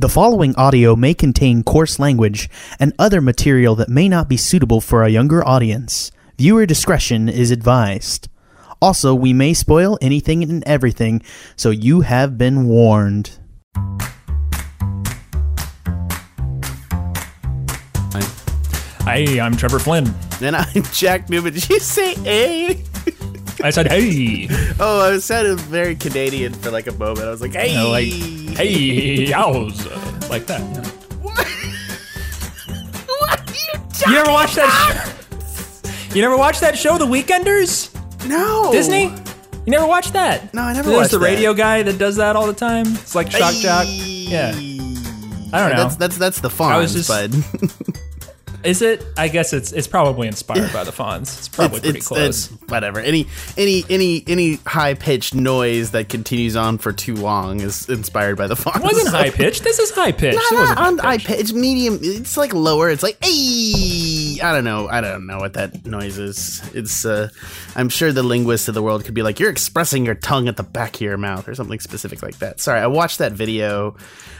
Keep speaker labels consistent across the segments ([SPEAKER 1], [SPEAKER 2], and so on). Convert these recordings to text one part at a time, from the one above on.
[SPEAKER 1] The following audio may contain coarse language and other material that may not be suitable for a younger audience. Viewer discretion is advised. Also, we may spoil anything and everything, so you have been warned.
[SPEAKER 2] Hey, I'm Trevor Flynn.
[SPEAKER 3] And I'm Jack Newman. Did you say A?
[SPEAKER 2] I said, hey.
[SPEAKER 3] Oh, I sounded very Canadian for like a moment. I was like, hey.
[SPEAKER 2] You know, like, hey, yowza. Like that. yeah.
[SPEAKER 3] what are you talking
[SPEAKER 2] You never watched that show? You never watched that show, The Weekenders?
[SPEAKER 3] No.
[SPEAKER 2] Disney? You never watched that?
[SPEAKER 3] No, I never watched.
[SPEAKER 2] There's
[SPEAKER 3] watched
[SPEAKER 2] the
[SPEAKER 3] that.
[SPEAKER 2] radio guy that does that all the time. It's like Shock Jock. Yeah. I don't know.
[SPEAKER 3] That's that's that's the Fonz,
[SPEAKER 2] was just-
[SPEAKER 3] bud.
[SPEAKER 2] Is it? I guess it's it's probably inspired by the Fonz. It's probably
[SPEAKER 3] It's-
[SPEAKER 2] pretty
[SPEAKER 3] it's-
[SPEAKER 2] close.
[SPEAKER 3] it's whatever. Any any any any high pitched noise that continues on for too long is inspired by the Fonz.
[SPEAKER 2] It wasn't high pitched. This is high pitched. It
[SPEAKER 3] Not
[SPEAKER 2] wasn't high pitched.
[SPEAKER 3] It's medium. It's like lower. It's like hey. I don't know. I don't know what that noise is. It's. uh I'm sure the linguists of the world could be like, you're expressing your tongue at the back of your mouth or something specific like that. Sorry, I watched that video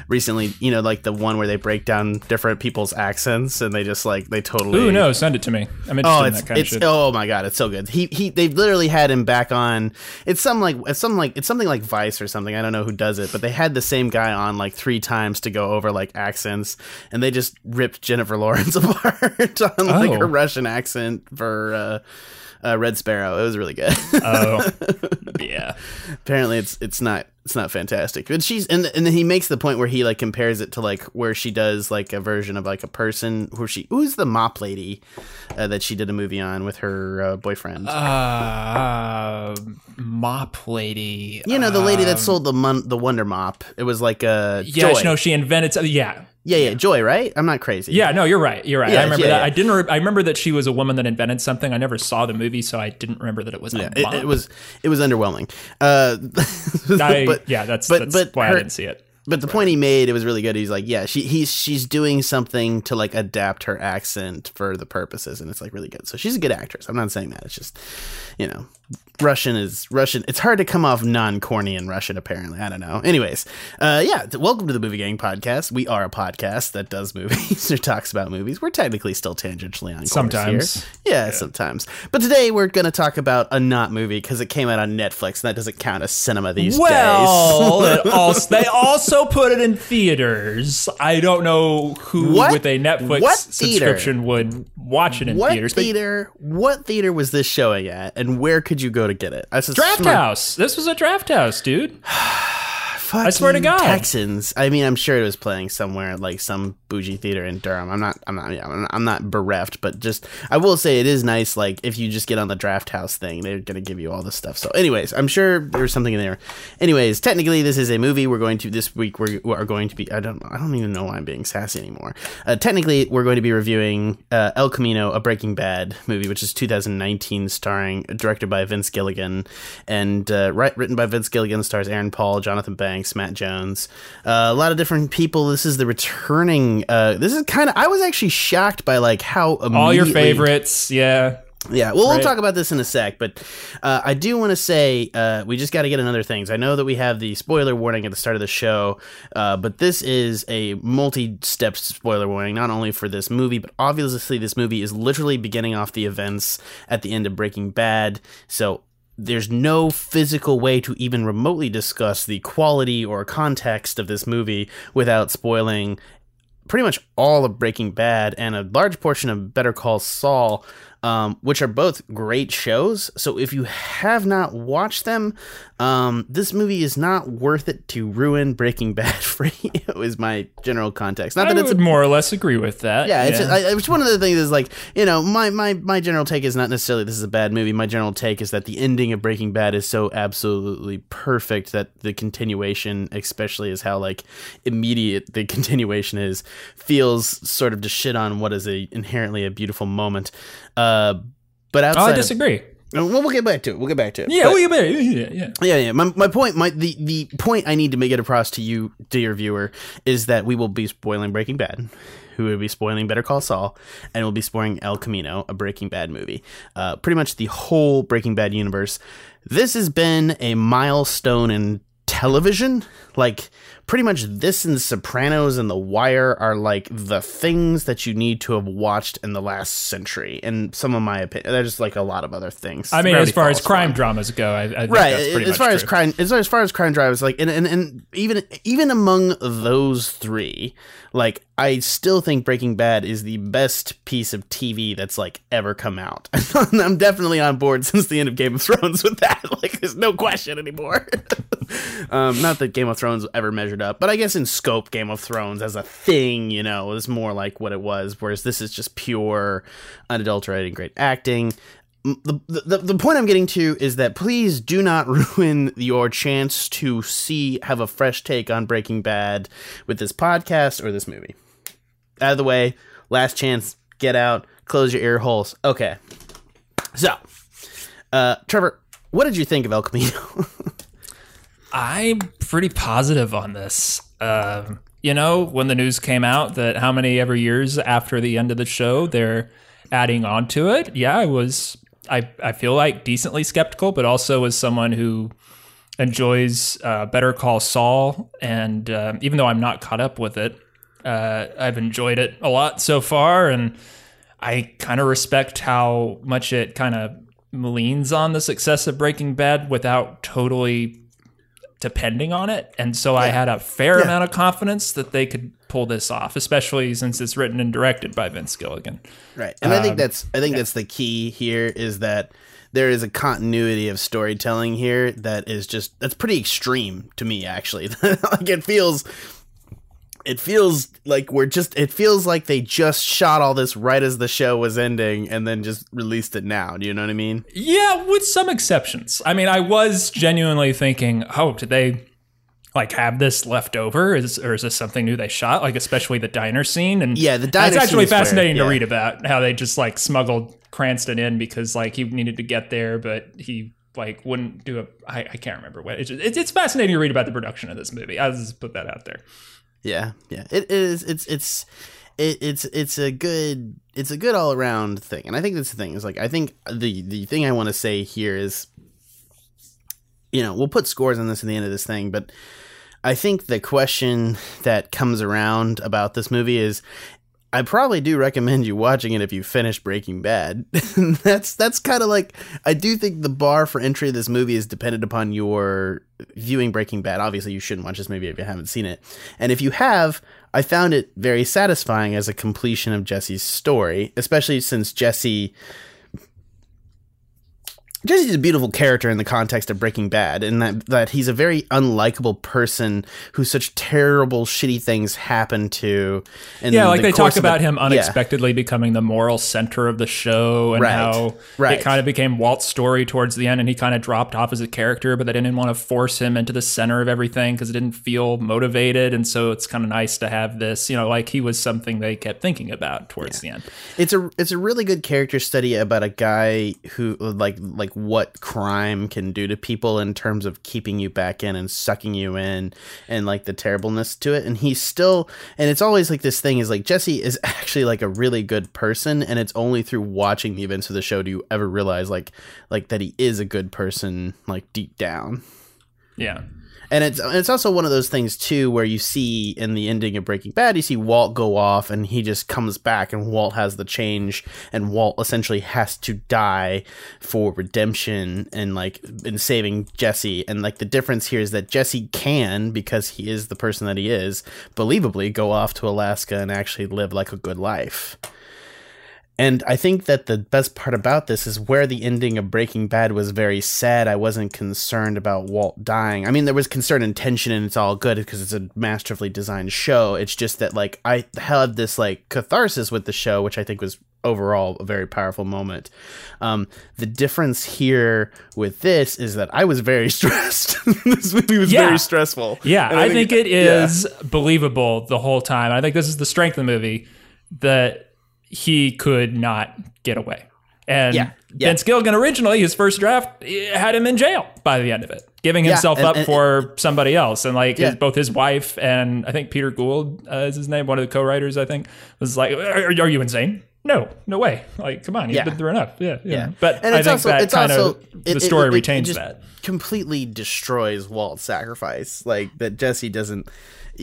[SPEAKER 3] recently. You know, like the one where they break down different people's accents and they just like they totally.
[SPEAKER 2] Ooh, no, send it to me. I'm interested
[SPEAKER 3] Oh,
[SPEAKER 2] in that kind
[SPEAKER 3] it's
[SPEAKER 2] of shit.
[SPEAKER 3] oh my god, it's so good. He he they've literally had him back on. It's some like it's some like it's something like Vice or something. I don't know who does it, but they had the same guy on like three times to go over like accents, and they just ripped Jennifer Lawrence apart on like
[SPEAKER 2] Oh.
[SPEAKER 3] her Russian accent for uh, uh, Red Sparrow. It was really good.
[SPEAKER 2] Oh, yeah.
[SPEAKER 3] Apparently, it's it's not it's not fantastic. But she's and and then he makes the point where he like compares it to like where she does like a version of like a person who she who's the mop lady uh, that she did a movie on with her uh, boyfriend.
[SPEAKER 2] Uh, mop lady.
[SPEAKER 3] You know, the lady that sold the mon- the Wonder Mop. It was like a
[SPEAKER 2] Yeah,
[SPEAKER 3] Joy.
[SPEAKER 2] no, she invented. Yeah,
[SPEAKER 3] yeah, yeah, Joy, right? I'm not crazy.
[SPEAKER 2] yeah. No, you're right. You're right.
[SPEAKER 3] Yeah,
[SPEAKER 2] I remember
[SPEAKER 3] yeah,
[SPEAKER 2] that.
[SPEAKER 3] yeah.
[SPEAKER 2] I didn't. Re- I remember that she was a woman that invented something. I never saw the movie, so I didn't remember that it was.
[SPEAKER 3] Yeah,
[SPEAKER 2] a
[SPEAKER 3] it, it was it was underwhelming. Uh,
[SPEAKER 2] I,
[SPEAKER 3] but
[SPEAKER 2] yeah, that's
[SPEAKER 3] but-
[SPEAKER 2] that's
[SPEAKER 3] but
[SPEAKER 2] why
[SPEAKER 3] her-
[SPEAKER 2] I didn't see it.
[SPEAKER 3] but the point he made, it was really good. He's like, yeah, she he's she's doing something to like adapt her accent for the purposes, and it's like really good. So she's a good actress. I'm not saying that. It's just you know, Russian is Russian. It's hard to come off non corny in Russian. Apparently, I don't know. Anyways, uh, yeah, welcome to the Movie Gang podcast. We are a podcast that does movies or talks about movies. We're technically still tangentially on
[SPEAKER 2] Sometimes.
[SPEAKER 3] here. Yeah, sometimes. But today we're going to talk about a not movie because it came out on Netflix, and that doesn't count as cinema these days.
[SPEAKER 2] Well, also, they also put it in theaters. I don't know who
[SPEAKER 3] What?
[SPEAKER 2] with a Netflix
[SPEAKER 3] What theater?
[SPEAKER 2] would watch it in
[SPEAKER 3] what
[SPEAKER 2] theaters. but-
[SPEAKER 3] theater? What theater was this showing at, and where could you go to get it?
[SPEAKER 2] Draft
[SPEAKER 3] smart-
[SPEAKER 2] House. This was a Draft House, dude.
[SPEAKER 3] Fucking
[SPEAKER 2] swear to God.
[SPEAKER 3] Texans. I mean, I'm sure it was playing somewhere like some bougie theater in Durham. I'm not. I'm not. Yeah, I'm not- I'm not bereft, but just I will say it is nice. Like if you just get on the Draft House thing, they're gonna give you all this stuff. So, anyways, I'm sure there's something in there. Anyways, technically, this is a movie. We're going to this week. We're, we are going to be. I don't. I don't even know why I'm being sassy anymore. Uh, technically, we're going to be reviewing uh, El Camino, a Breaking Bad movie, which is 2019, starring directed by Vince Gilligan and uh, right, written by Vince Gilligan. Stars Aaron Paul, Jonathan Banks, Matt Jones, uh, a lot of different people. This is the returning. Uh, this is kind of. I was actually shocked by like how
[SPEAKER 2] All your favorites, yeah.
[SPEAKER 3] yeah, well, we'll talk about this in a sec, but uh, I do want to say uh, we just got to get another things. I know that we have the spoiler warning at the start of the show, uh, but this is a multi-step spoiler warning, not only for this movie, but obviously this movie is literally beginning off the events at the end of Breaking Bad. So there's no physical way to even remotely discuss the quality or context of this movie without spoiling pretty much all of Breaking Bad and a large portion of Better Call Saul, um, which are both great shows. So if you have not watched them, um, this movie is not worth it to ruin Breaking Bad for you. Is my general context. Not
[SPEAKER 2] I
[SPEAKER 3] that it's a
[SPEAKER 2] more or less agree with that.
[SPEAKER 3] yeah, it's, I, it's one of the things is like you know my, my my general take is not necessarily this is a bad movie. My general take is that the ending of Breaking Bad is so absolutely perfect that the continuation, especially is how like immediate the continuation is, feels sort of to shit on what is a inherently a beautiful moment. Uh, but outside, Oh,
[SPEAKER 2] I
[SPEAKER 3] of-
[SPEAKER 2] disagree.
[SPEAKER 3] Well, we'll get back to it. We'll get back to it.
[SPEAKER 2] Yeah,
[SPEAKER 3] But-
[SPEAKER 2] well, you better, yeah, yeah.
[SPEAKER 3] yeah, yeah. My, my point, my the, the point I need to make it across to you, dear viewer, is that we will be spoiling Breaking Bad. Who will be spoiling Better Call Saul, and we'll be spoiling El Camino, a Breaking Bad movie. Uh, pretty much the whole Breaking Bad universe. This has been a milestone in television, like pretty much this and The Sopranos and The Wire are like the things that you need to have watched in the last century. And some of my opinion, there's like a lot of other things.
[SPEAKER 2] I mean, as far as crime
[SPEAKER 3] one.
[SPEAKER 2] dramas go, I, I think
[SPEAKER 3] right
[SPEAKER 2] that's pretty
[SPEAKER 3] as
[SPEAKER 2] much
[SPEAKER 3] far as
[SPEAKER 2] true.
[SPEAKER 3] crime as, as far as crime drivers like and, and and even even among those three like i still think breaking bad is the best piece of tv that's like ever come out i'm definitely on board since the end of game of thrones with that like there's no question anymore um not that game of thrones ever measured up but i guess in scope game of thrones as a thing you know is more like what it was whereas this is just pure unadulterated great acting the, the the point I'm getting to is that please do not ruin your chance to see have a fresh take on Breaking Bad with this podcast or this movie. Out of the way, last chance, get out, close your ear holes. Okay. So, uh, Trevor, what did you think of El Camino?
[SPEAKER 2] I'm pretty positive on this. Um, you know, when the news came out that how many ever years after the end of the show they're adding on to it, yeah, I was. I I feel like decently skeptical, but also as someone who enjoys uh, Better Call Saul, and um, even though I'm not caught up with it, uh, I've enjoyed it a lot so far, and I kind of respect how much it kind of leans on the success of Breaking Bad without totally depending on it. And so I had a fair amount of confidence that they could pull this off, especially since it's written and directed by Vince Gilligan.
[SPEAKER 3] Right. And I think um, that's I think that's the key here is that there is a continuity of storytelling here that is just that's pretty extreme to me actually. like it feels it feels like we're just it feels like they just shot all this right as the show was ending and then just released it now. Do you know what I mean?
[SPEAKER 2] Yeah, with some exceptions. I mean, I was genuinely thinking, oh, did they like have this left over? Is or is this something new they shot? Like especially the diner scene and
[SPEAKER 3] Yeah, the diner
[SPEAKER 2] It's actually
[SPEAKER 3] scene is where-
[SPEAKER 2] fascinating
[SPEAKER 3] yeah.
[SPEAKER 2] to read about how they just like smuggled Cranston in because like he needed to get there, but he like wouldn't do a. I, I can't remember what. It's, just, it's it's fascinating to read about the production of this movie. I'll just put that out there.
[SPEAKER 3] Yeah, yeah. It is. It's it's it, it's it's a good it's a good all around thing, and I think that's the thing. Is like I think the the thing I want to say here is, you know, we'll put scores on this at the end of this thing, but I think the question that comes around about this movie is. I probably do recommend you watching it if you finish Breaking Bad. that's that's kind of like I do think the bar for entry of this movie is dependent upon your viewing Breaking Bad. Obviously, you shouldn't watch this movie if you haven't seen it. And if you have, I found it very satisfying as a completion of Jesse's story, especially since Jesse Jesse's a beautiful character in the context of Breaking Bad, in that that he's a very unlikable person who such terrible, shitty things happen to.
[SPEAKER 2] Yeah, like
[SPEAKER 3] the
[SPEAKER 2] they talk about him
[SPEAKER 3] yeah.
[SPEAKER 2] unexpectedly becoming the moral center of the show and
[SPEAKER 3] Right,
[SPEAKER 2] how
[SPEAKER 3] right.
[SPEAKER 2] it kind of became Walt's story towards the end and he kind of dropped off as a character, but they didn't want to force him into the center of everything because it didn't feel motivated. And so it's kind of nice to have this, you know, like he was something they kept thinking about towards the end.
[SPEAKER 3] It's a it's a really good character study about a guy who like like what crime can do to people in terms of keeping you back in and sucking you in and like the terribleness to it and he's still and it's always like this thing is like Jesse is actually like a really good person and it's only through watching the events of the show do you ever realize like like that he is a good person like deep down.
[SPEAKER 2] Yeah.
[SPEAKER 3] And it's it's also one of those things too where you see in the ending of Breaking Bad, you see Walt go off and he just comes back and Walt has the change and Walt essentially has to die for redemption and like in saving Jesse. And like the difference here is that Jesse can, because he is the person that he is, believably go off to Alaska and actually live like a good life. And I think that the best part about this is where the ending of Breaking Bad was very sad. I wasn't concerned about Walt dying. I mean, there was concern and tension, and it's all good because it's a masterfully designed show. It's just that, like, I had this, like, catharsis with the show, which I think was overall a very powerful moment. Um, the difference here with this is that I was very stressed. this movie was
[SPEAKER 2] Yeah.
[SPEAKER 3] very stressful.
[SPEAKER 2] Yeah,
[SPEAKER 3] And
[SPEAKER 2] I, think, it is yeah. believable the whole time. I think this is the strength of the movie that he could not get away. And
[SPEAKER 3] Yeah, yeah.
[SPEAKER 2] Vince Gilligan originally, his first draft, eh, had him in jail by the end of it, giving
[SPEAKER 3] Yeah,
[SPEAKER 2] himself
[SPEAKER 3] and-
[SPEAKER 2] up
[SPEAKER 3] and-
[SPEAKER 2] for somebody else. And like his, both his wife and I think Peter Gould uh, is his name, one of the co-writers, I think, was like, "Are, are you insane? no, no way. Like, come on, he's
[SPEAKER 3] Yeah.
[SPEAKER 2] been through enough. Yeah, yeah. But
[SPEAKER 3] And
[SPEAKER 2] I think
[SPEAKER 3] also-
[SPEAKER 2] that kind
[SPEAKER 3] also-
[SPEAKER 2] of
[SPEAKER 3] it-
[SPEAKER 2] the story
[SPEAKER 3] it- it
[SPEAKER 2] retains that.
[SPEAKER 3] completely destroys Walt's sacrifice. Like that Jesse doesn't.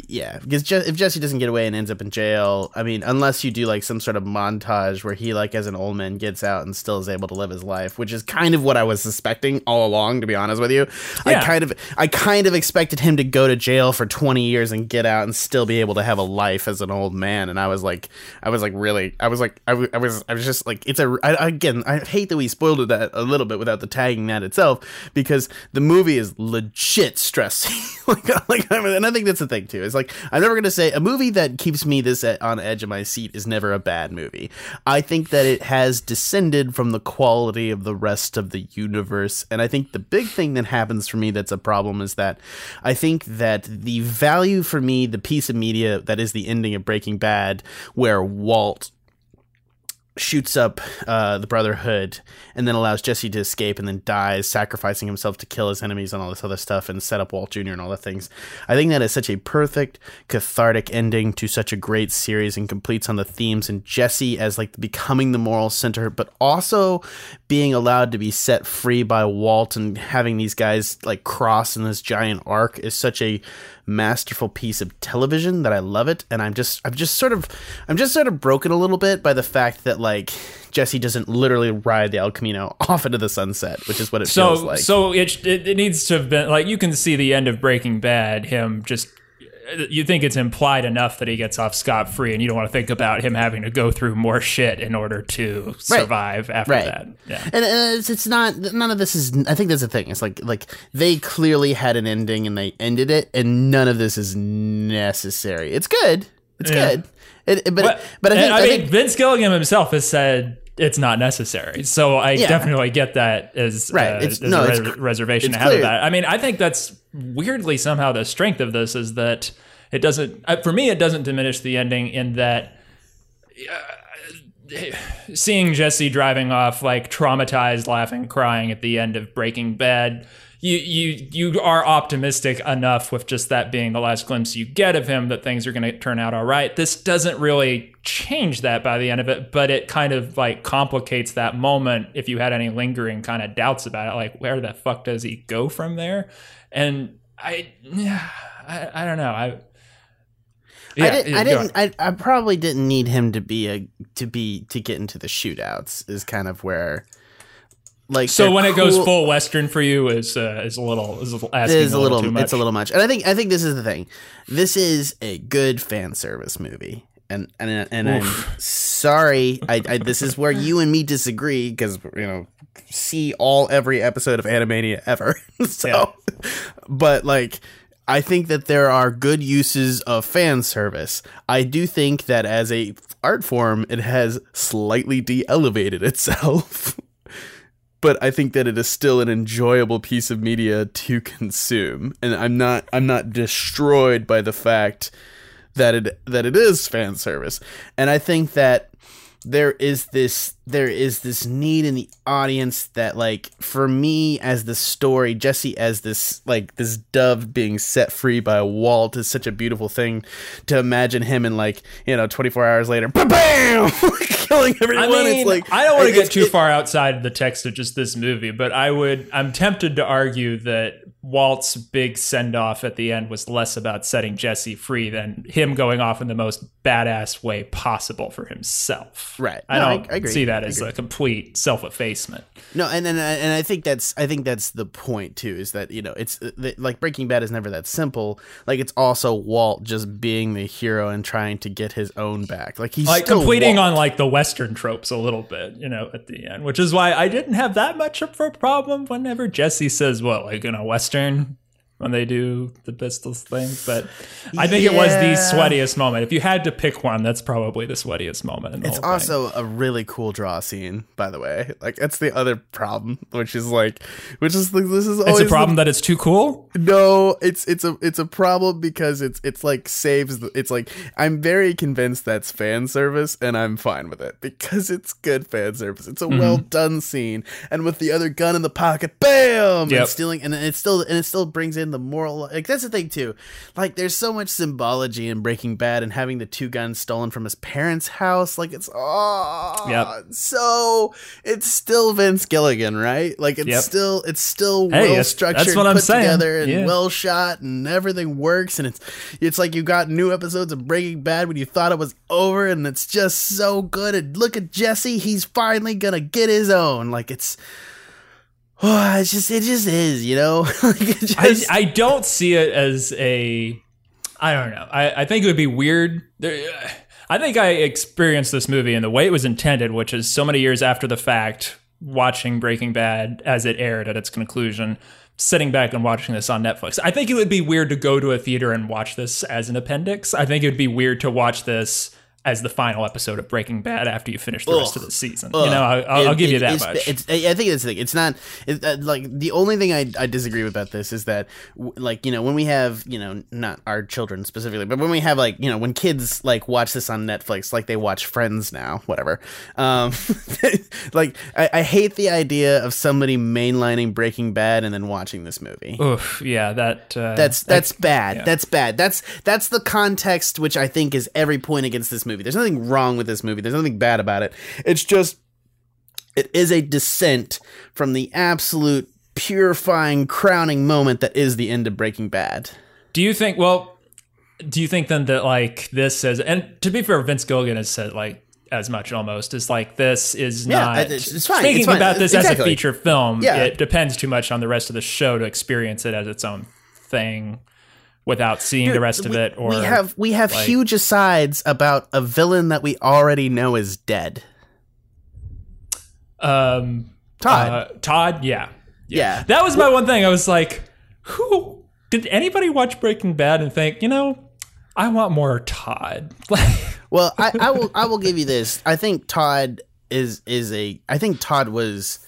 [SPEAKER 3] Yeah, because Je- if Jesse doesn't get away and ends up in jail, I mean, unless you do like some sort of montage where he, like, as an old man, gets out and still is able to live his life, which is kind of what I was suspecting all along. To be honest with you, I kind of, I kind of expected him to go to jail for twenty years and get out and still be able to have a life as an old man. And I was like, I was like, really, I was like, I, w- I was, I was just like, it's a. I, again, I hate that we spoiled it that a little bit without the tagging that itself because the movie is legit stressing. like, like, I mean, and I think that's the thing too. It's like I'm never gonna say a movie that keeps me this at, on edge of my seat is never a bad movie. I think that it has descended from the quality of the rest of the universe, and I think the big thing that happens for me that's a problem is that I think that the value for me, the piece of media that is the ending of Breaking Bad, where Walt shoots up uh, the Brotherhood and then allows Jesse to escape and then dies, sacrificing himself to kill his enemies and all this other stuff and set up Walt Jr. and all the things. I think that is such a perfect, cathartic ending to such a great series and completes on the themes and Jesse as like becoming the moral center, but also being allowed to be set free by Walt and having these guys like cross in this giant arc is such a masterful piece of television that I love it and I'm just I'm just sort of I'm just sort of broken a little bit by the fact that like Jesse doesn't literally ride the El Camino off into the sunset, which is what it
[SPEAKER 2] So,
[SPEAKER 3] feels like.
[SPEAKER 2] so it, it it needs to have been like you can see the end of Breaking Bad. Him just you think it's implied enough that he gets off scot free, and you don't want to think about him having to go through more shit in order to survive after
[SPEAKER 3] Right.
[SPEAKER 2] that. Yeah.
[SPEAKER 3] and, and it's, it's not none of this is i think that's the thing it's like like they clearly had an ending and they ended it and none of this is necessary it's good it's
[SPEAKER 2] Yeah.
[SPEAKER 3] good it, but
[SPEAKER 2] But,
[SPEAKER 3] but i think i,
[SPEAKER 2] I,
[SPEAKER 3] think
[SPEAKER 2] mean, Vince Gilligan himself has said it's not necessary. So I
[SPEAKER 3] Yeah.
[SPEAKER 2] definitely get that as,
[SPEAKER 3] Right.
[SPEAKER 2] uh,
[SPEAKER 3] It's-
[SPEAKER 2] as
[SPEAKER 3] no,
[SPEAKER 2] a res- reservation to have
[SPEAKER 3] clear.
[SPEAKER 2] that. I mean, I think that's weirdly somehow the strength of this is that it doesn't, uh, for me, it doesn't diminish the ending in that uh, seeing Jesse driving off, like traumatized, laughing, crying at the end of Breaking Bad. You, you you are optimistic enough with just that being the last glimpse you get of him that things are going to turn out all right. This doesn't really change that by the end of it, but it kind of like complicates that moment if you had any lingering kind of doubts about it. Like, where the fuck does he go from there? And I, yeah, I, I don't know. I,
[SPEAKER 3] I didn't.
[SPEAKER 2] yeah,
[SPEAKER 3] I didn't. I, I probably didn't need him to be a to be to get into the shootouts. Is kind of where, like,
[SPEAKER 2] So when it goes full western for you is uh, is a little is asking
[SPEAKER 3] is a little.
[SPEAKER 2] much.
[SPEAKER 3] It's a little much, and I think I think this is the thing. This is a good fan service movie, and and and I'm sorry. I, I this is where you and me disagree because you know see all every episode of Animania ever. so, but like. I think that there are good uses of fan service. I do think that as a art form, it has slightly de-elevated itself. but I think that it is still an enjoyable piece of media to consume, and I'm not I'm not destroyed by the fact that it that it is fan service, and I think that there is this there is this need in the audience that like for me as the story jesse as this like this dove being set free by walt is such a beautiful thing to imagine him in like you know 24 hours later bam killing everyone
[SPEAKER 2] I mean,
[SPEAKER 3] it's like
[SPEAKER 2] I don't want to get too
[SPEAKER 3] it-
[SPEAKER 2] far outside the text of just this movie, but I would. I'm tempted to argue that Walt's big send off at the end was less about setting Jesse free than him going off in the most badass way possible for himself.
[SPEAKER 3] Right.
[SPEAKER 2] I
[SPEAKER 3] No,
[SPEAKER 2] don't
[SPEAKER 3] I agree.
[SPEAKER 2] see that as a complete self effacement.
[SPEAKER 3] No, and and uh, and I think that's I think that's the point too. Is that you know it's uh, like Breaking Bad is never that simple. Like it's also Walt just being the hero and trying to get his own back. Like he's
[SPEAKER 2] like completing
[SPEAKER 3] Walt.
[SPEAKER 2] on like the western tropes a little bit you know at the end which is why i didn't have that much of a problem whenever jesse says what like in a western when they do the pistols thing but i think it was the sweatiest moment if you had to pick one that's probably the sweatiest moment in the
[SPEAKER 3] It's
[SPEAKER 2] whole thing.
[SPEAKER 3] also a really cool draw scene, by the way. Like that's the other problem, which is like, which is like this is
[SPEAKER 2] it's
[SPEAKER 3] always
[SPEAKER 2] a
[SPEAKER 3] the-
[SPEAKER 2] problem that it's too cool
[SPEAKER 3] No, it's it's a it's a problem because it's it's like saves the, it's like I'm very convinced that's fan service and I'm fine with it because it's good fan service. It's a
[SPEAKER 2] Mm-hmm.
[SPEAKER 3] well done scene and with the other gun in the pocket, bam,
[SPEAKER 2] Yep.
[SPEAKER 3] and stealing and it still and it still brings in the moral. Like that's the thing too. Like there's so much symbology in Breaking Bad and having the two guns stolen from his parents' house. Like it's oh,
[SPEAKER 2] Yep.
[SPEAKER 3] so it's still Vince Gilligan, right? Like it's
[SPEAKER 2] Yep.
[SPEAKER 3] still it's still
[SPEAKER 2] Hey,
[SPEAKER 3] well structured,
[SPEAKER 2] that's what I'm
[SPEAKER 3] put
[SPEAKER 2] saying.
[SPEAKER 3] And
[SPEAKER 2] Yeah.
[SPEAKER 3] well shot, and everything works. And it's it's like you got new episodes of Breaking Bad when you thought it was over, and it's just so good. And look at Jesse, he's finally gonna get his own. Like it's. Oh, it's just it just is, you know. like it
[SPEAKER 2] I, I don't see it as a. I don't know. I, I think it would be weird. There, I think I experienced this movie in the way it was intended, which is so many years after the fact, watching Breaking Bad as it aired at its conclusion, sitting back and watching this on Netflix. I think it would be weird to go to a theater and watch this as an appendix. I think it would be weird to watch this as the final episode of Breaking Bad after you finish the rest of the season. You know, I, I'll, I'll give you that
[SPEAKER 3] it's,
[SPEAKER 2] much.
[SPEAKER 3] It's, I think the thing. It's not it, uh, like the only thing I, I disagree with about this is that w- like you know when we have you know not our children specifically, but when we have like you know when kids like watch this on Netflix, like they watch Friends now, whatever. Um, like I, I hate the idea of somebody mainlining Breaking Bad and then watching this movie.
[SPEAKER 2] Oof, yeah, that uh,
[SPEAKER 3] That's that's bad.
[SPEAKER 2] yeah.
[SPEAKER 3] That's bad. That's that's the context which I think is every point against this movie. There's nothing wrong with this movie. There's nothing bad about it. It's just it is a descent from the absolute purifying crowning moment that is the end of Breaking Bad.
[SPEAKER 2] Do you think? Well, do you think then that like this is? And to be fair, Vince Gilligan has said like as much almost is like this is
[SPEAKER 3] Yeah,
[SPEAKER 2] not.
[SPEAKER 3] it's- it's fine,
[SPEAKER 2] Speaking
[SPEAKER 3] it's fine.
[SPEAKER 2] about this as a feature film,
[SPEAKER 3] Yeah.
[SPEAKER 2] it depends too much on the rest of the show to experience it as its own thing without seeing the rest of it. Or
[SPEAKER 3] we have we have
[SPEAKER 2] like-
[SPEAKER 3] huge asides about a villain that we already know is dead.
[SPEAKER 2] um,
[SPEAKER 3] Todd.
[SPEAKER 2] uh, Todd, yeah,
[SPEAKER 3] Yeah.
[SPEAKER 2] That was my one thing. I was like, who did anybody watch Breaking Bad and think, you know, I want more Todd? Like,
[SPEAKER 3] Well, I, I will I will give you this. I think Todd is is a I think Todd was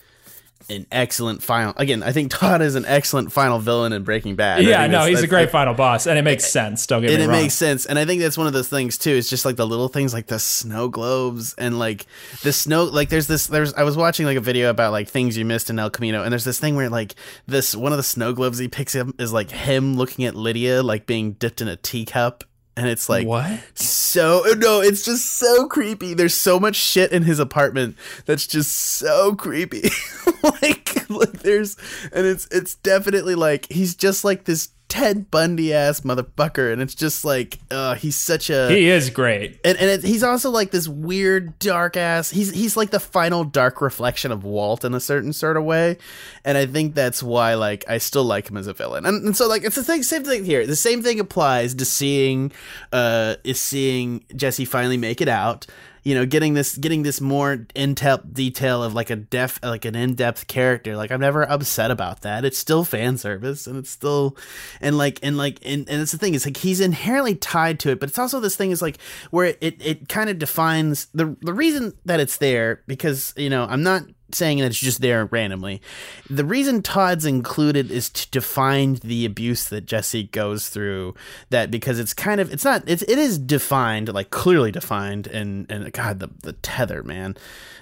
[SPEAKER 3] an excellent final again, I think Todd is an excellent final villain in Breaking Bad.
[SPEAKER 2] Yeah, no, he's a great final boss, and it makes sense. Don't get
[SPEAKER 3] and
[SPEAKER 2] me
[SPEAKER 3] it
[SPEAKER 2] wrong.
[SPEAKER 3] makes sense. And I think that's one of those things too. It's just like the little things like the snow globes and like the snow like there's this there's I was watching like a video about like things you missed in El Camino and there's this thing where like this one of the snow globes he picks up is like him looking at Lydia like being dipped in a teacup and it's like
[SPEAKER 2] what?
[SPEAKER 3] so oh, no it's just so creepy there's so much shit in his apartment that's just so creepy like like there's and it's it's definitely like he's just like this ted bundy ass motherfucker and it's just like uh he's such a
[SPEAKER 2] He is great.
[SPEAKER 3] and, and it, he's also like this weird dark ass he's he's like the final dark reflection of walt in a certain sort of way and i think that's why like i still like him as a villain and, and so like it's the thing same thing here the same thing applies to seeing uh is seeing jesse finally make it out you know getting this getting this more in-depth detail of like a def like an in-depth character. Like i'm never upset about that. It's still fan service and it's still and like and like and, and it's the thing it's like he's inherently tied to it but it's also this thing is like where it it, it kind of defines the the reason that it's there because you know i'm not saying that it's just there randomly. The reason todd's included is to define the abuse that jesse goes through that because it's kind of it's not it's it is defined like clearly defined and and god the the tether man.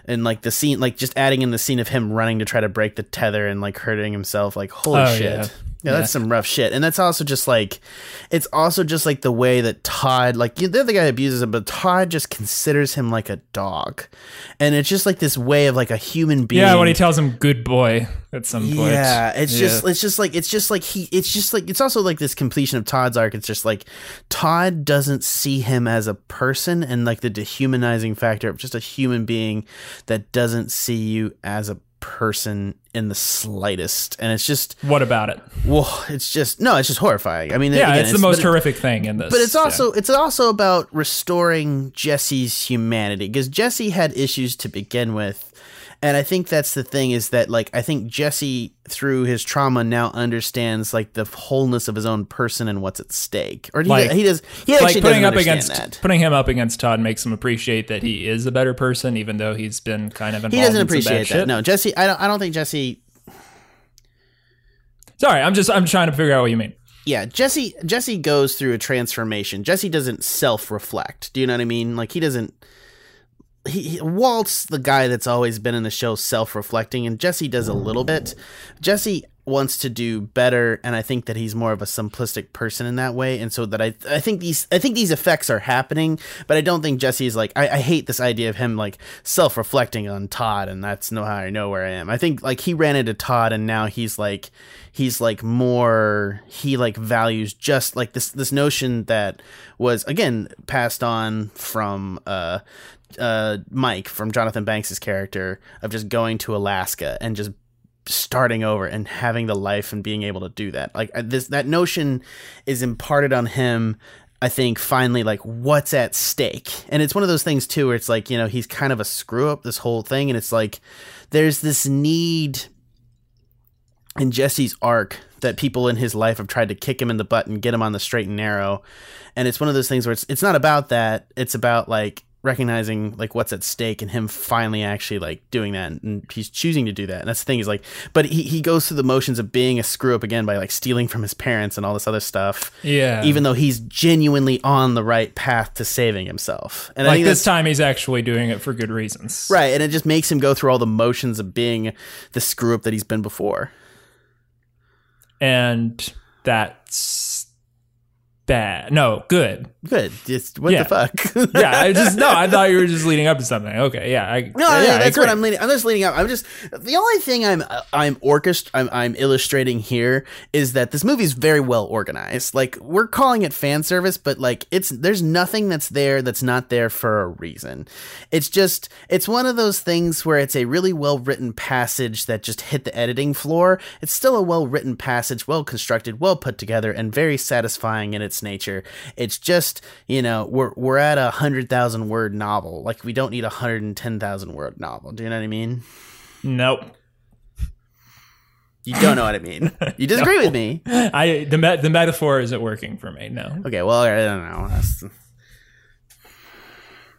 [SPEAKER 3] And like the scene like just adding in the scene of him running to try to break the tether and like hurting himself like holy
[SPEAKER 2] Oh,
[SPEAKER 3] shit.
[SPEAKER 2] yeah.
[SPEAKER 3] Yeah, that's some rough shit. And that's also just like, it's also just like the way that Todd, like, you- the other guy abuses him, but Todd just considers him like a dog. And it's just like this way of like a human being.
[SPEAKER 2] Yeah, when he tells him "good boy" at some point.
[SPEAKER 3] Yeah, it's
[SPEAKER 2] Yeah.
[SPEAKER 3] just it's just like it's just like he it's just like it's also like this completion of Todd's arc. It's just like Todd doesn't see him as a person and like the dehumanizing factor of just a human being that doesn't see you as a person in the slightest. And it's just
[SPEAKER 2] What about it?
[SPEAKER 3] well, it's just no, it's just horrifying. I mean,
[SPEAKER 2] Yeah,
[SPEAKER 3] again,
[SPEAKER 2] it's the most
[SPEAKER 3] it-
[SPEAKER 2] horrific thing in this.
[SPEAKER 3] but it's
[SPEAKER 2] Yeah.
[SPEAKER 3] also it's also about restoring Jesse's humanity because Jesse had issues to begin with. And I think that's the thing is that like I think Jesse through his trauma now understands like the wholeness of his own person and what's at stake. Or he,
[SPEAKER 2] Like-
[SPEAKER 3] he does he
[SPEAKER 2] like
[SPEAKER 3] actually
[SPEAKER 2] putting up against
[SPEAKER 3] that.
[SPEAKER 2] putting him up against Todd makes him appreciate that he is a better person, even though he's been kind of involved.
[SPEAKER 3] He doesn't
[SPEAKER 2] in
[SPEAKER 3] appreciate that.
[SPEAKER 2] shit.
[SPEAKER 3] No, Jesse I don't I don't think Jesse
[SPEAKER 2] Sorry, I'm just I'm trying to figure out what you mean.
[SPEAKER 3] yeah, Jesse Jesse goes through a transformation. Jesse doesn't self-reflect. Do you know what I mean? Like he doesn't he, he Walt's the guy that's always been in the show self-reflecting and Jesse does a little bit. Jesse wants to do better, and I think that he's more of a simplistic person in that way, and so that I I think these I think these effects are happening, but I don't think Jesse's like I, I hate this idea of him like self reflecting on Todd, and that's no how I know where I am. I think like he ran into Todd, and now he's like he's like more he like values just like this this notion that was again passed on from uh uh Mike from Jonathan Banks's character of just going to Alaska and just starting over and having the life and being able to do that. Like uh, this that notion is imparted on him I think finally like what's at stake. And it's one of those things too where it's like, you know, he's kind of a screw up this whole thing and it's like there's this need in Jesse's arc that people in his life have tried to kick him in the butt and get him on the straight and narrow. And it's one of those things where it's it's not about that. It's about like recognizing like what's at stake and him finally actually like doing that and he's choosing to do that and that's the thing is like but he, he goes through the motions of being a screw up again by like stealing from his parents and all this other stuff
[SPEAKER 2] Yeah.
[SPEAKER 3] even though he's genuinely on the right path to saving himself and
[SPEAKER 2] like this time he's actually doing it for good reasons.
[SPEAKER 3] right and it just makes him go through all the motions of being the screw up that he's been before
[SPEAKER 2] And that's bad. No, good.
[SPEAKER 3] good just what
[SPEAKER 2] Yeah.
[SPEAKER 3] the fuck
[SPEAKER 2] Yeah, I just no, I thought you were just leading up to something. Okay, yeah. I,
[SPEAKER 3] No,
[SPEAKER 2] yeah,
[SPEAKER 3] yeah, that's what I'm leading. I'm just leading up. I'm just the only thing I'm I'm orchest I'm I'm illustrating here is that this movie is very well organized. Like we're calling it fan service, but like it's there's nothing that's there that's not there for a reason. It's just it's one of those things where it's a really well written passage that just hit the editing floor. It's still a well written passage, well constructed, well put together, and very satisfying in its nature. It's just you know we're we're at a hundred thousand word novel. Like we don't need a hundred and ten thousand word novel. Do you know what I mean?
[SPEAKER 2] Nope.
[SPEAKER 3] You don't know what I mean. You disagree with me.
[SPEAKER 2] I the me- the metaphor isn't working for me. No.
[SPEAKER 3] Okay, well I don't know. That's-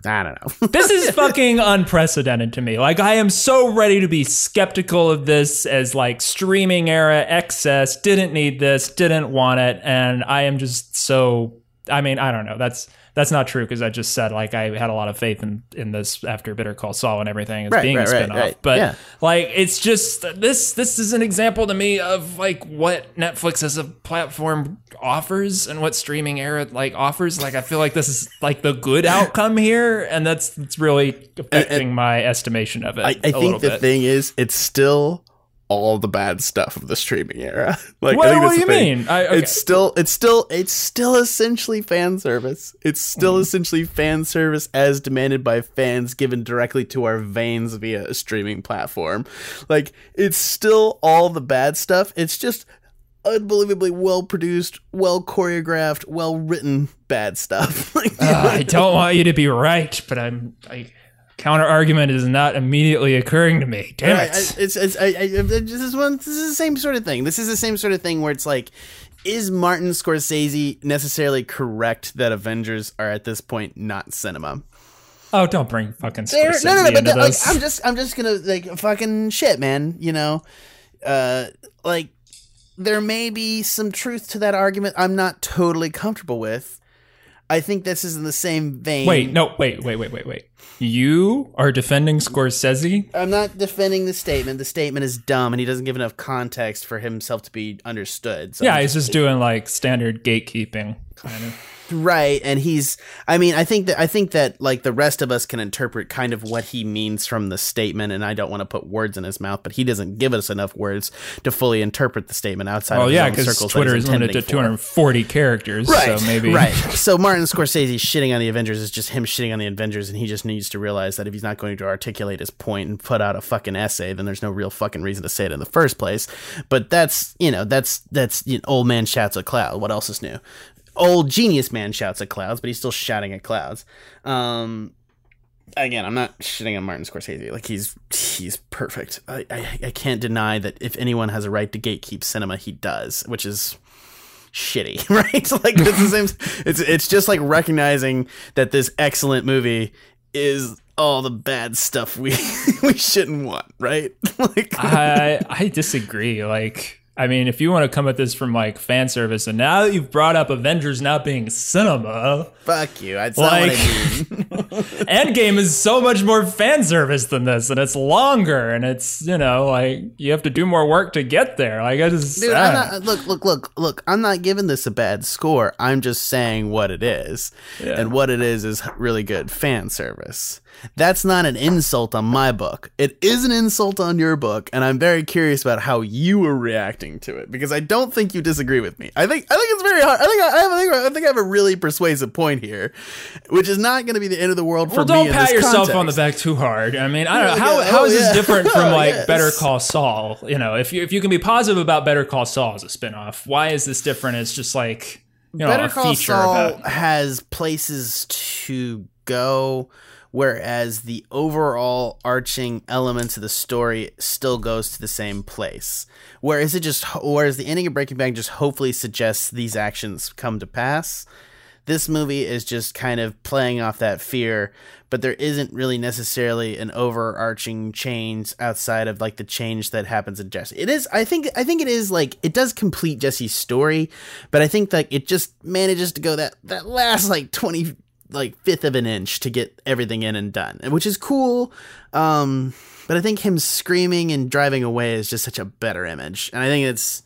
[SPEAKER 3] I don't know.
[SPEAKER 2] this is fucking unprecedented to me. Like I am so ready to be skeptical of this as like streaming era excess. Didn't need this, didn't want it, and I am just so. I mean, I don't know. That's that's not true because I just said like I had a lot of faith in in this after Better Call Saul and everything as
[SPEAKER 3] Right,
[SPEAKER 2] being
[SPEAKER 3] right,
[SPEAKER 2] a spinoff.
[SPEAKER 3] right.
[SPEAKER 2] But
[SPEAKER 3] Yeah.
[SPEAKER 2] like it's just this this is an example to me of like what Netflix as a platform offers and what streaming era like offers. Like I feel like this is like the good outcome here, and that's it's really affecting my estimation of it.
[SPEAKER 3] I, I
[SPEAKER 2] a little
[SPEAKER 3] think the
[SPEAKER 2] bit.
[SPEAKER 3] thing is, it's still all the bad stuff of the streaming era. Like,
[SPEAKER 2] What-
[SPEAKER 3] I think
[SPEAKER 2] what do you
[SPEAKER 3] thing.
[SPEAKER 2] mean? I- okay.
[SPEAKER 3] It's still, it's still, it's still essentially fan service. It's still
[SPEAKER 2] Mm-hmm.
[SPEAKER 3] essentially fan service as demanded by fans, given directly to our veins via a streaming platform. Like, it's still all the bad stuff. It's just unbelievably well produced, well choreographed, well written bad stuff. like,
[SPEAKER 2] Uh, I don't want you to be right, but I'm like counter argument is not immediately occurring to me. Damn it!
[SPEAKER 3] I- it's, it's, I, I, this is one. This is the same sort of thing. This is the same sort of thing where it's like, is Martin Scorsese necessarily correct that Avengers are at this point not cinema?
[SPEAKER 2] oh, don't bring fucking Scorsese
[SPEAKER 3] no, no, no. But the- like. I'm just, I'm just gonna like fucking shit, man. You know, uh, like there may be some truth to that argument. I'm not totally comfortable with. I think this is in the same vein.
[SPEAKER 2] wait, no, wait, wait, wait, wait, wait. You are defending Scorsese?
[SPEAKER 3] I'm not defending the statement. The statement is dumb, and he doesn't give enough context for himself to be understood. So
[SPEAKER 2] Yeah, he's just doing like standard gatekeeping kind of.
[SPEAKER 3] Right and he's i mean i think that i think that like the rest of us can interpret kind of what he means from the statement and i don't want to put words in his mouth but he doesn't give us enough words to fully interpret the statement outside
[SPEAKER 2] Oh
[SPEAKER 3] of
[SPEAKER 2] yeah, because Twitter is limited to
[SPEAKER 3] intending for.
[SPEAKER 2] 240 characters,
[SPEAKER 3] Right,
[SPEAKER 2] so maybe
[SPEAKER 3] right. So Martin Scorsese shitting on the Avengers is just him shitting on the Avengers, and he just needs to realize that if he's not going to articulate his point and put out a fucking essay, then there's no real fucking reason to say it in the first place. But that's you know that's that's you know, old man shouts at cloud. What else is new? Old genius man shouts at clouds, but he's still shouting at clouds. Um, again, I'm not shitting on Martin Scorsese. Like he's he's perfect. I, I I can't deny that if anyone has a right to gatekeep cinema, he does, which is shitty, right? like it's it's just like recognizing that this excellent movie is all the bad stuff we we shouldn't want, right? like
[SPEAKER 2] I I disagree. Like I mean, if you want to come at this from like fan service, and now that you've brought up Avengers not being cinema,
[SPEAKER 3] Fuck you. That's not what I
[SPEAKER 2] Like-
[SPEAKER 3] mean.
[SPEAKER 2] Endgame is so much more fan service than this, and it's longer, and it's you know like you have to do more work to get there. Like I just,
[SPEAKER 3] Dude, I'm not, look, look, look, look. I'm not giving this a bad score. I'm just saying what it is, and what it is is really good fan service. That's not an insult on my book. It is an insult on your book, and I'm very curious about how you were reacting to it because I don't think you disagree with me. I think I think it's very hard. I think I, I, think I think I have a really persuasive point here, which is not going to be the end of the world for
[SPEAKER 2] well,
[SPEAKER 3] me.
[SPEAKER 2] don't pat yourself on the back too hard. I mean, I don't oh, know
[SPEAKER 3] Yeah,
[SPEAKER 2] how
[SPEAKER 3] yeah.
[SPEAKER 2] how
[SPEAKER 3] Oh,
[SPEAKER 2] is this different from like
[SPEAKER 3] Yes.
[SPEAKER 2] Better Call Saul? You know, if you if you can be positive about Better Call Saul as a spinoff, why is this different? It's just like you know
[SPEAKER 3] Better
[SPEAKER 2] a
[SPEAKER 3] Call
[SPEAKER 2] feature
[SPEAKER 3] Saul
[SPEAKER 2] about.
[SPEAKER 3] has places to go, whereas the overall arching elements of the story still goes to the same place. Whereas it just, whereas the ending of Breaking Bad just hopefully suggests these actions come to pass. This movie is just kind of playing off that fear, but there isn't really necessarily an overarching change outside of like the change that happens in Jesse. It is, I think, I think it is like it does complete Jesse's story, but I think like it just manages to go that that last like twenty like fifth of an inch to get everything in and done, which is cool. Um, but I think him screaming and driving away is just such a better image, and I think it's.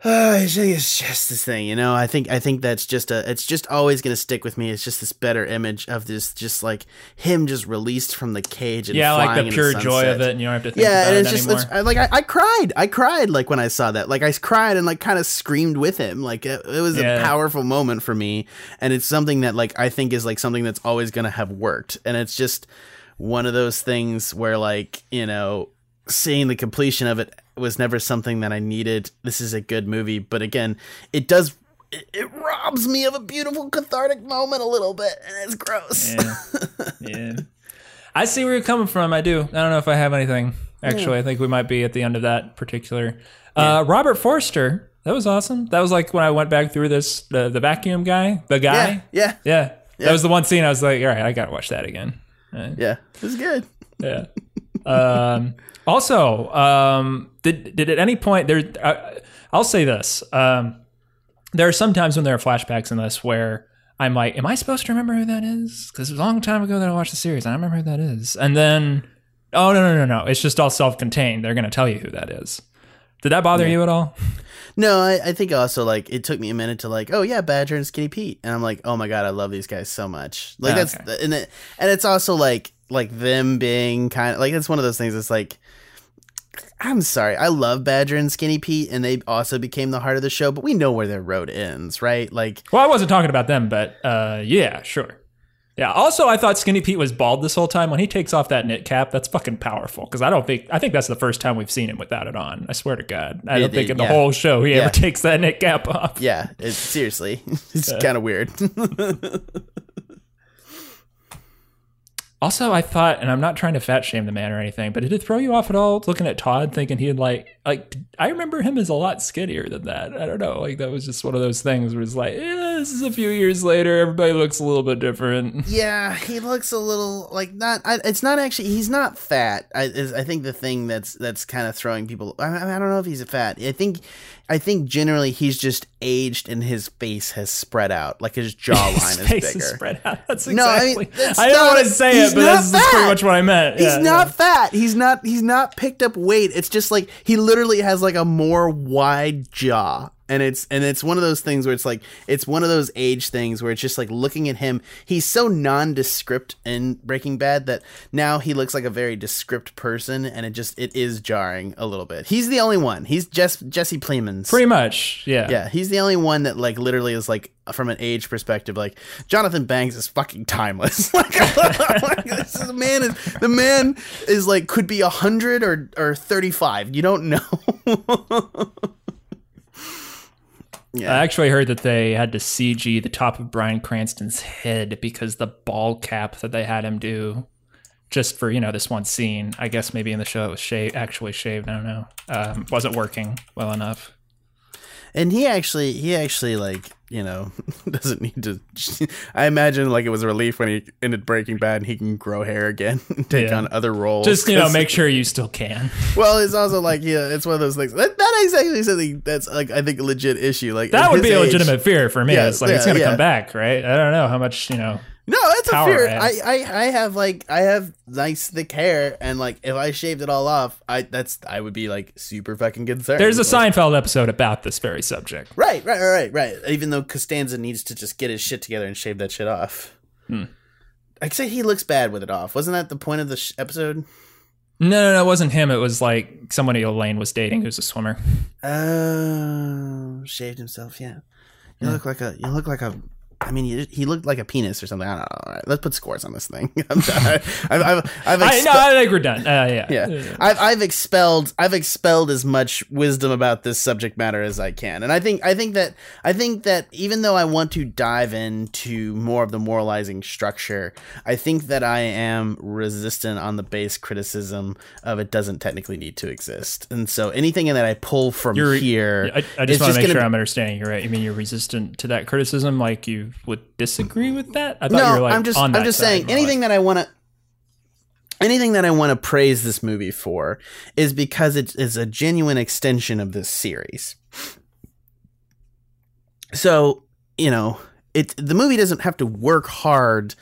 [SPEAKER 3] Uh, it's just this thing, you know. I think I think that's just a. It's just always gonna stick with me. It's just this better image of this, just like him just released from the cage and
[SPEAKER 2] Yeah, like the pure joy of it, and you don't have to think
[SPEAKER 3] Yeah,
[SPEAKER 2] about
[SPEAKER 3] and
[SPEAKER 2] it
[SPEAKER 3] it's just
[SPEAKER 2] anymore.
[SPEAKER 3] it's, I, like I, I cried. I cried like when I saw that. Like I cried and like kind of screamed with him. Like it, it was
[SPEAKER 2] Yeah.
[SPEAKER 3] a powerful moment for me, and it's something that like I think is like something that's always gonna have worked. And it's just one of those things where like you know seeing the completion of it was never something that I needed. This is a good movie, but again, it does. It, it robs me of a beautiful cathartic moment a little bit, and it's gross.
[SPEAKER 2] Yeah. yeah. I see where you're coming from. I do. I don't know if I have anything. Actually, I think we might be at the end of that particular. Uh, Robert Forster. That was awesome. That was like when I went back through this the the vacuum guy, the guy.
[SPEAKER 3] yeah, yeah,
[SPEAKER 2] Yeah. That was the one scene I was like, all right, I gotta watch that again.
[SPEAKER 3] yeah. It was good.
[SPEAKER 2] Yeah. um, also, um, did did at any point there? Uh, I'll say this: um, there are some times when there are flashbacks in this where I'm like, "Am I supposed to remember who that is?" Because it was a long time ago that I watched the series. and I don't remember who that is. And then, oh no no no no! It's just all self-contained. They're going to tell you who that is. Did that bother you at all?
[SPEAKER 3] No, I, I think also like it took me a minute to like, oh yeah, Badger and Skinny Pete, and I'm like, oh my god, I love these guys so much. Like
[SPEAKER 2] Oh,
[SPEAKER 3] that's
[SPEAKER 2] okay.
[SPEAKER 3] and it, and it's also like like them being kind of like it's one of those things. It's like I'm sorry, I love Badger and Skinny Pete, and they also became the heart of the show, but we know where their road ends, right? Like
[SPEAKER 2] Well, I wasn't talking about them, but uh, yeah, sure. Yeah. Also, I thought Skinny Pete was bald this whole time. When he takes off that knit cap, that's fucking powerful. Because I don't think I think that's the first time we've seen him without it on. I swear to God, I don't
[SPEAKER 3] It-
[SPEAKER 2] think in the
[SPEAKER 3] yeah.
[SPEAKER 2] whole show he
[SPEAKER 3] Yeah.
[SPEAKER 2] ever takes that knit cap off.
[SPEAKER 3] yeah, it's seriously, it's kind of weird.
[SPEAKER 2] Also, I thought, and I'm not trying to fat shame the man or anything, but did it throw you off at all looking at Todd thinking he had like like I remember him as a lot skinnier than that. I don't know, like that was just one of those things where it's like, eh, this is a few years later, everybody looks a little bit different.
[SPEAKER 3] Yeah, he looks a little like not. I, it's not actually. He's not fat. I, is, I think the thing that's that's kind of throwing people. I, I don't know if he's a fat. I think, I think generally he's just aged and his face has spread out. Like his jawline
[SPEAKER 2] His
[SPEAKER 3] is
[SPEAKER 2] face
[SPEAKER 3] bigger.
[SPEAKER 2] is spread out. That's
[SPEAKER 3] No, I mean,
[SPEAKER 2] exactly.
[SPEAKER 3] that's
[SPEAKER 2] I,
[SPEAKER 3] not-
[SPEAKER 2] want to say it, but that's, that's pretty much what I meant.
[SPEAKER 3] He's
[SPEAKER 2] Yeah,
[SPEAKER 3] not
[SPEAKER 2] yeah.
[SPEAKER 3] fat. He's not. He's not picked up weight. It's just like he literally has like a more wide jaw, and it's and it's one of those things where it's like it's one of those age things where it's just like looking at him. He's so nondescript in Breaking Bad that now he looks like a very descript person, and it just it is jarring a little bit. He's the only one. He's Jess, Jesse Plemons.
[SPEAKER 2] Pretty much, yeah.
[SPEAKER 3] Yeah, he's the only one that like literally is like from an age perspective, like Jonathan Banks is fucking timeless. like, this is, man is the man is like could be a hundred or or thirty five. You don't know.
[SPEAKER 2] I actually heard that they had to CG the top of Bryan Cranston's head because the ball cap that they had him do just for, you know, this one scene, I guess maybe in the show it was shaved, actually shaved, I don't know, um, wasn't working well enough.
[SPEAKER 3] And he actually he actually like you know doesn't need to. I imagine like it was a relief when he ended Breaking Bad and he can grow hair again and take
[SPEAKER 2] Yeah.
[SPEAKER 3] on other roles.
[SPEAKER 2] Just you know, make sure you still can.
[SPEAKER 3] Well, it's also like yeah, it's one of those things. That, that is actually something that's like I think a legit issue. Like
[SPEAKER 2] That would be a
[SPEAKER 3] age-
[SPEAKER 2] legitimate fear for me.
[SPEAKER 3] Yeah,
[SPEAKER 2] it's like it's gonna
[SPEAKER 3] yeah.
[SPEAKER 2] come back, right? I don't know how much you know.
[SPEAKER 3] No, that's a fear. I. I I have like I have nice thick hair, and like if I shaved it all off, I that's I would be like super fucking concerned.
[SPEAKER 2] There's a
[SPEAKER 3] Like,
[SPEAKER 2] Seinfeld episode about this very subject.
[SPEAKER 3] Right, right, right, right. Even though Costanza needs to just get his shit together and shave that shit off.
[SPEAKER 2] Hmm.
[SPEAKER 3] I'd say he looks bad with it off. Wasn't that the point of the sh- episode?
[SPEAKER 2] No, no, no, it wasn't him. It was like somebody Elaine was dating who's a swimmer.
[SPEAKER 3] Oh, shaved himself. Yeah, you look like a. You look like a. I mean, he, he looked like a penis or something. I don't know. All right, let's put scores on this thing. I'm done. I've, I've, I've
[SPEAKER 2] I, no, I think we're done. Uh, yeah.
[SPEAKER 3] yeah, I've, I've expelled I've expelled as much wisdom about this subject matter as I can, and I think I think that I think that even though I want to dive into more of the moralizing structure, I think that I am resistant on the base criticism of it doesn't technically need to exist, and so anything that I pull from
[SPEAKER 2] You're-
[SPEAKER 3] here,
[SPEAKER 2] I, I just want to make sure
[SPEAKER 3] be-
[SPEAKER 2] I'm understanding you right. You mean you're resistant to that criticism? Like you would disagree with that? I thought
[SPEAKER 3] no,
[SPEAKER 2] you were like
[SPEAKER 3] I'm just I'm just saying anything that I want to anything that I want to praise this movie for is because it is a genuine extension of this series. So, you know, it the movie doesn't have to work hard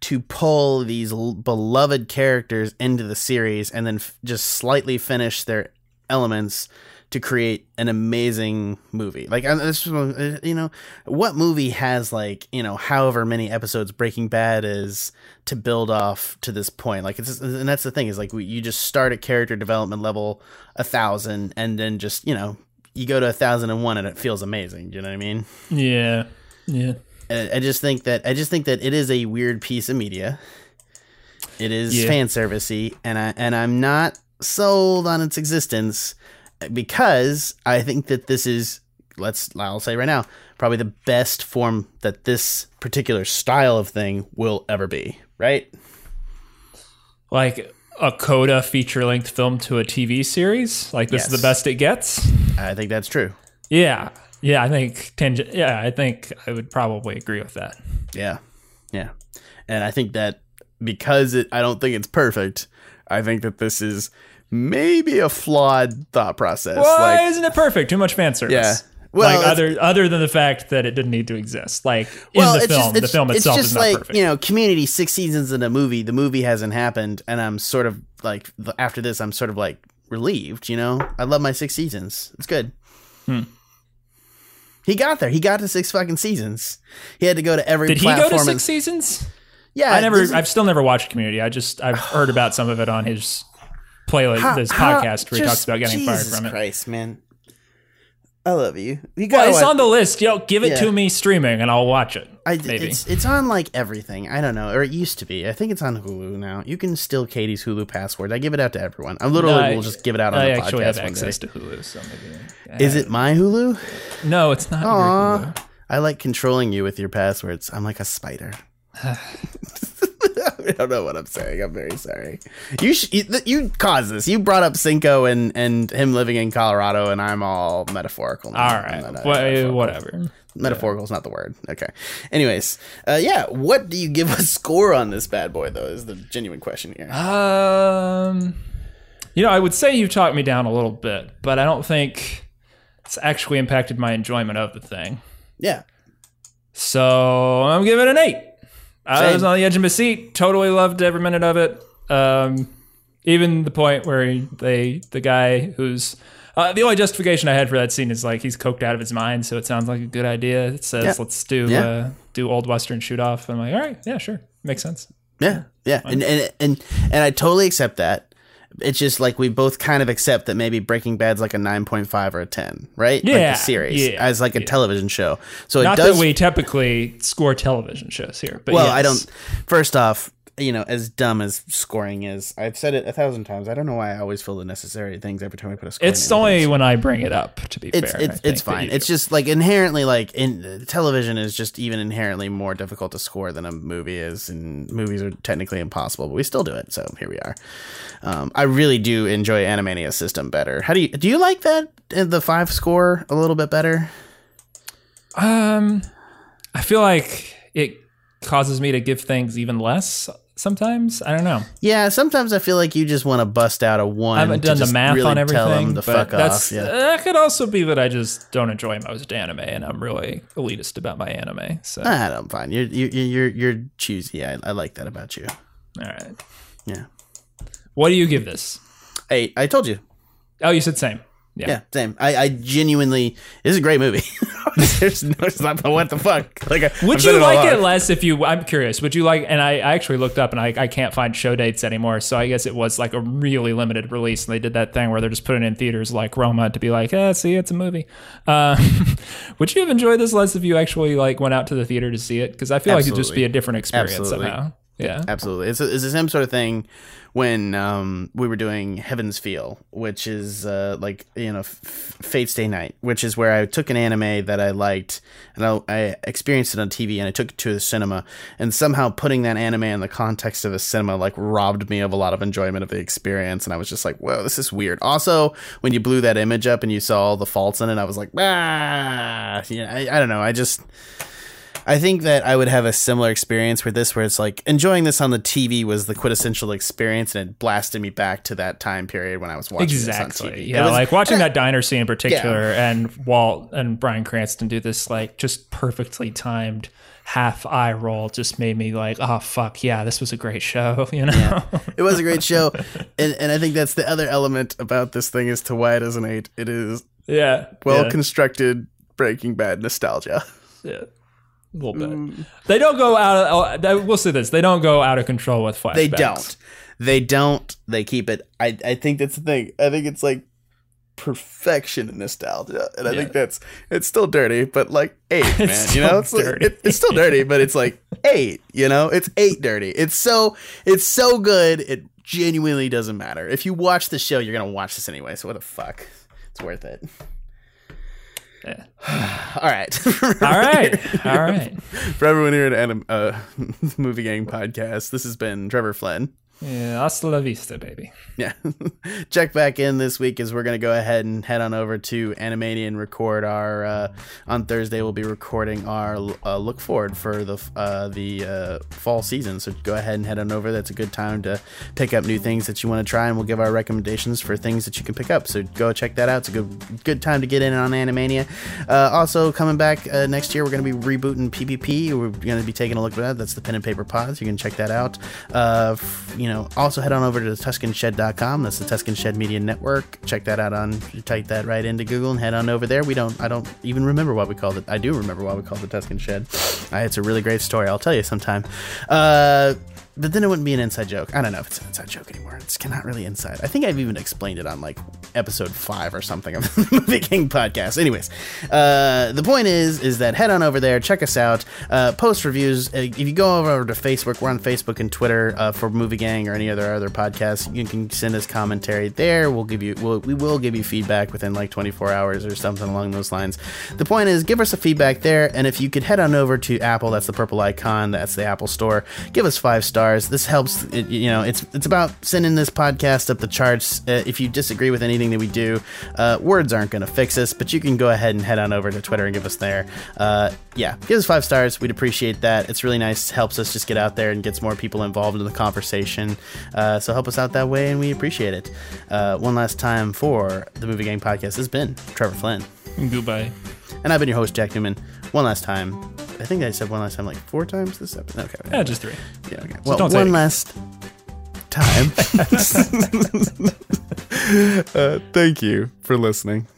[SPEAKER 3] to pull these l- beloved characters into the series and then f- just slightly finish their elements to create an amazing movie. Like, this, uh, you know, what movie has like you know however many episodes Breaking Bad is to build off to this point? Like, it's and that's the thing is like we, you just start at character development level a thousand and then just you know you go to a thousand and one and it feels amazing. You know what I mean?
[SPEAKER 2] Yeah. Yeah.
[SPEAKER 3] And I just think that I just think that it is a weird piece of media. It is
[SPEAKER 2] Yeah.
[SPEAKER 3] fan servicey, and I and I'm not sold on its existence because I think that this is let's I'll say right now probably the best form that this particular style of thing will ever be. Right?
[SPEAKER 2] Like a Coda feature length film to a TV series? Like this is the best it gets?
[SPEAKER 3] I think that's true.
[SPEAKER 2] Yeah. Yeah, I think tangent yeah, I think I would probably agree with that.
[SPEAKER 3] Yeah, yeah, and I think that because it, I don't think it's perfect. I think that this is maybe a flawed thought process.
[SPEAKER 2] Why
[SPEAKER 3] like,
[SPEAKER 2] isn't it perfect? Too much fan service.
[SPEAKER 3] Yeah. Well,
[SPEAKER 2] like other other than the fact that it didn't need to exist. Like in the
[SPEAKER 3] it's
[SPEAKER 2] film,
[SPEAKER 3] just,
[SPEAKER 2] the
[SPEAKER 3] it's-
[SPEAKER 2] film
[SPEAKER 3] it's
[SPEAKER 2] itself
[SPEAKER 3] just
[SPEAKER 2] is not
[SPEAKER 3] like
[SPEAKER 2] perfect.
[SPEAKER 3] you know, Community six seasons in a movie. The movie hasn't happened, and I'm sort of like after this, I'm sort of like relieved. You know, I love my six seasons. It's good.
[SPEAKER 2] Hmm.
[SPEAKER 3] He got there. He got to six fucking seasons. He had to go to every
[SPEAKER 2] Did he go to
[SPEAKER 3] and-
[SPEAKER 2] six seasons?
[SPEAKER 3] yeah,
[SPEAKER 2] I never. I've still never watched Community. I just I've heard about some of it on his playlist,
[SPEAKER 3] How-
[SPEAKER 2] this
[SPEAKER 3] how-
[SPEAKER 2] podcast where he talks about getting
[SPEAKER 3] Jesus
[SPEAKER 2] fired from it.
[SPEAKER 3] Christ, man. I love you. You
[SPEAKER 2] Well, it's on the list. Yo, give it
[SPEAKER 3] Yeah.
[SPEAKER 2] to me streaming, and I'll watch it.
[SPEAKER 3] I,
[SPEAKER 2] maybe.
[SPEAKER 3] it's it's on like everything. I don't know, or it used to be. I think it's on Hulu now. You can steal Katie's Hulu password. I give it out to everyone. I literally
[SPEAKER 2] I-
[SPEAKER 3] will just give it out on
[SPEAKER 2] I
[SPEAKER 3] the
[SPEAKER 2] actually
[SPEAKER 3] podcast
[SPEAKER 2] have access to Hulu, so maybe.
[SPEAKER 3] Is it my Hulu?
[SPEAKER 2] No, it's not. your Hulu.
[SPEAKER 3] I like controlling you with your passwords. I'm like a spider. I don't know what I'm saying. I'm very sorry. You sh- you, th- you caused this. You brought up Cinco and and him living in Colorado, and I'm all metaphorical. now.
[SPEAKER 2] All
[SPEAKER 3] I'm
[SPEAKER 2] Wha-
[SPEAKER 3] metaphorical.
[SPEAKER 2] whatever.
[SPEAKER 3] Metaphorical is not the word. Okay. Anyways, uh, yeah. What do you give a score on this bad boy, though? Is the genuine question here.
[SPEAKER 2] Um, you know, I would say you talked me down a little bit, but I don't think it's actually impacted my enjoyment of the thing.
[SPEAKER 3] Yeah.
[SPEAKER 2] So I'm giving it an eight. I was on the edge of my seat. Totally loved every minute of it. Um, even the point where he, they, the guy who's uh, the only justification I had for that scene is like he's coked out of his mind, so it sounds like a good idea. It says
[SPEAKER 3] Yeah.
[SPEAKER 2] let's do
[SPEAKER 3] Yeah.
[SPEAKER 2] uh, do old western shoot off. I'm like, all right, yeah, sure, makes sense.
[SPEAKER 3] Yeah. Yeah. And and and and I totally accept that. It's just like we both kind of accept that maybe Breaking Bad's like a nine point five or a ten, right? like
[SPEAKER 2] Yeah,
[SPEAKER 3] the series
[SPEAKER 2] yeah,
[SPEAKER 3] as like a
[SPEAKER 2] yeah.
[SPEAKER 3] television show. So it
[SPEAKER 2] Not
[SPEAKER 3] does
[SPEAKER 2] that we typically score television shows here, but
[SPEAKER 3] Well,
[SPEAKER 2] yes.
[SPEAKER 3] I don't. First off, you know, as dumb as scoring is, I've said it a thousand times. I don't know why I always feel the necessary things every time I put a score.
[SPEAKER 2] It's only when I bring it up. To be
[SPEAKER 3] It's
[SPEAKER 2] fair,
[SPEAKER 3] it's it's fine. It's just like inherently like in television is just even inherently more difficult to score than a movie is, and movies are technically impossible, but we still do it. So here we are. Um, I really do enjoy Animania's system better. How do you do? You like that uh, the five score a little bit better?
[SPEAKER 2] Um, I feel like it causes me to give things even less sometimes. I don't know.
[SPEAKER 3] Yeah, sometimes I feel like you just want to bust out a one.
[SPEAKER 2] I haven't done the math
[SPEAKER 3] really
[SPEAKER 2] on
[SPEAKER 3] Tell
[SPEAKER 2] everything, but
[SPEAKER 3] fuck
[SPEAKER 2] that's
[SPEAKER 3] off. Yeah.
[SPEAKER 2] that could also be that I just don't enjoy most anime, and I'm really elitist about my anime. So,
[SPEAKER 3] Ah, I'm fine. You're you're you're you're choosy. I, I like that about you.
[SPEAKER 2] all right.
[SPEAKER 3] Yeah.
[SPEAKER 2] What do you give this?
[SPEAKER 3] Hey, I told you.
[SPEAKER 2] Oh, you said same. Yeah.
[SPEAKER 3] Yeah, same. I, I genuinely. This is a great movie. There's no. It's not. What the fuck? Like, I,
[SPEAKER 2] Would you like it less if you? I'm curious. Would you like? And I, I actually looked up and I, I can't find show dates anymore. So I guess it was like a really limited release, and they did that thing where they're just putting it in theaters like Roma to be like, eh, see, it's a movie. Uh, would you have enjoyed this less if you actually like went out to the theater to see it? Because I feel like it'd just
[SPEAKER 3] Absolutely.
[SPEAKER 2] be a different experience
[SPEAKER 3] Absolutely.
[SPEAKER 2] somehow. Yeah.
[SPEAKER 3] Absolutely, it's a, it's the same sort of thing when um, we were doing Heaven's Feel, which is uh, like you know F- Fate/stay night, which is where I took an anime that I liked and I, I experienced it on TV and I took it to the cinema, and somehow putting that anime in the context of a cinema like robbed me of a lot of enjoyment of the experience, and I was just like, whoa, this is weird. Also, when you blew that image up and you saw all the faults in it, I was like, ah, yeah, I, I don't know, I just. I think that I would have a similar experience with this, where it's like enjoying this on the TV was the quintessential experience, and it blasted me back to that time period when I was watching
[SPEAKER 2] Exactly.
[SPEAKER 3] TV.
[SPEAKER 2] Yeah,
[SPEAKER 3] was-
[SPEAKER 2] like watching that diner scene in particular, and Walt and Bryan Cranston do this like just perfectly timed half eye roll just made me like, oh fuck yeah, this was a great show. You know?
[SPEAKER 3] it was a great show, and and I think that's the other element about this thing as to why it is an eight. It is
[SPEAKER 2] yeah.
[SPEAKER 3] well
[SPEAKER 2] yeah.
[SPEAKER 3] constructed Breaking Bad nostalgia.
[SPEAKER 2] Yeah. A little bit. Mm. They don't go out. Of, oh, we'll say this: they don't go out of control with flashbacks.
[SPEAKER 3] They don't. They don't. They keep it. I I think that's the thing. I think it's like perfection in nostalgia, and I
[SPEAKER 2] Yeah.
[SPEAKER 3] think that's it's still dirty, but like eight, man.
[SPEAKER 2] It's
[SPEAKER 3] you know, it's like,
[SPEAKER 2] dirty.
[SPEAKER 3] it, it's still dirty, but it's like eight. You know, it's eight dirty. It's so it's so good. It genuinely doesn't matter. If you watch the show, you're gonna watch this anyway. So what the fuck? It's worth it.
[SPEAKER 2] Yeah.
[SPEAKER 3] All right.
[SPEAKER 2] All right. All right.
[SPEAKER 3] For everyone here at Anim- uh, Movie Gang Podcast, this has been Trevor Flynn.
[SPEAKER 2] Yeah. Hasta la vista, baby.
[SPEAKER 3] Yeah. Check back in this week as we're going to go ahead and head on over to Animania and record our, uh, on Thursday, we'll be recording our uh, look forward for the uh, the uh, fall season. So go ahead and head on over. That's a good time to pick up new things that you want to try, and we'll give our recommendations for things that you can pick up. So go check that out. It's a good good time to get in on Animania. Uh, also, coming back uh, next year, we're going to be rebooting PPP. We're going to be taking a look at that. That's the pen and paper pods. You can check that out. F- you know, also head on over to the TuscanShed.com. That's the Tuscan Shed Media Network. Check that out on. Type that right into Google and head on over there. We don't. I don't even remember what we called it. I do remember what we called the Tuscan Shed. Uh, it's a really great story. I'll tell you sometime. Uh, but then it wouldn't be an inside joke. I don't know if it's an inside joke anymore. It's not really inside. I think I've even explained it on like episode five or something of the Movie Gang podcast. Anyways, uh, the point is, is that head on over there, check us out, uh, post reviews. Uh, if you go over to Facebook, we're on Facebook and Twitter uh, for Movie Gang or any other other podcasts. You can send us commentary there. We'll give you, we'll, we will give you feedback within like 24 hours or something along those lines. The point is, give us a feedback there, and if you could head on over to Apple, that's the purple icon, that's the Apple Store. Give us five stars. This helps. It, you know, it's it's about sending this podcast up the charts. Uh, if you disagree with anything that we do, uh, words aren't going to fix us. But you can go ahead and head on over to Twitter and give us there. Uh, yeah, give us five stars. We'd appreciate that. It's really nice. Helps us just get out there and gets more people involved in the conversation. Uh, so help us out that way, and we appreciate it. Uh, one last time for the Movie Gang podcast has been Trevor Flynn,
[SPEAKER 2] Goodbye.
[SPEAKER 3] and I've been your host Jack Newman. One last time. I think I said one last time like four times this episode. Okay.
[SPEAKER 2] Yeah, just three.
[SPEAKER 3] Yeah, okay. Well, one
[SPEAKER 2] it.
[SPEAKER 3] last time. uh, thank you for listening.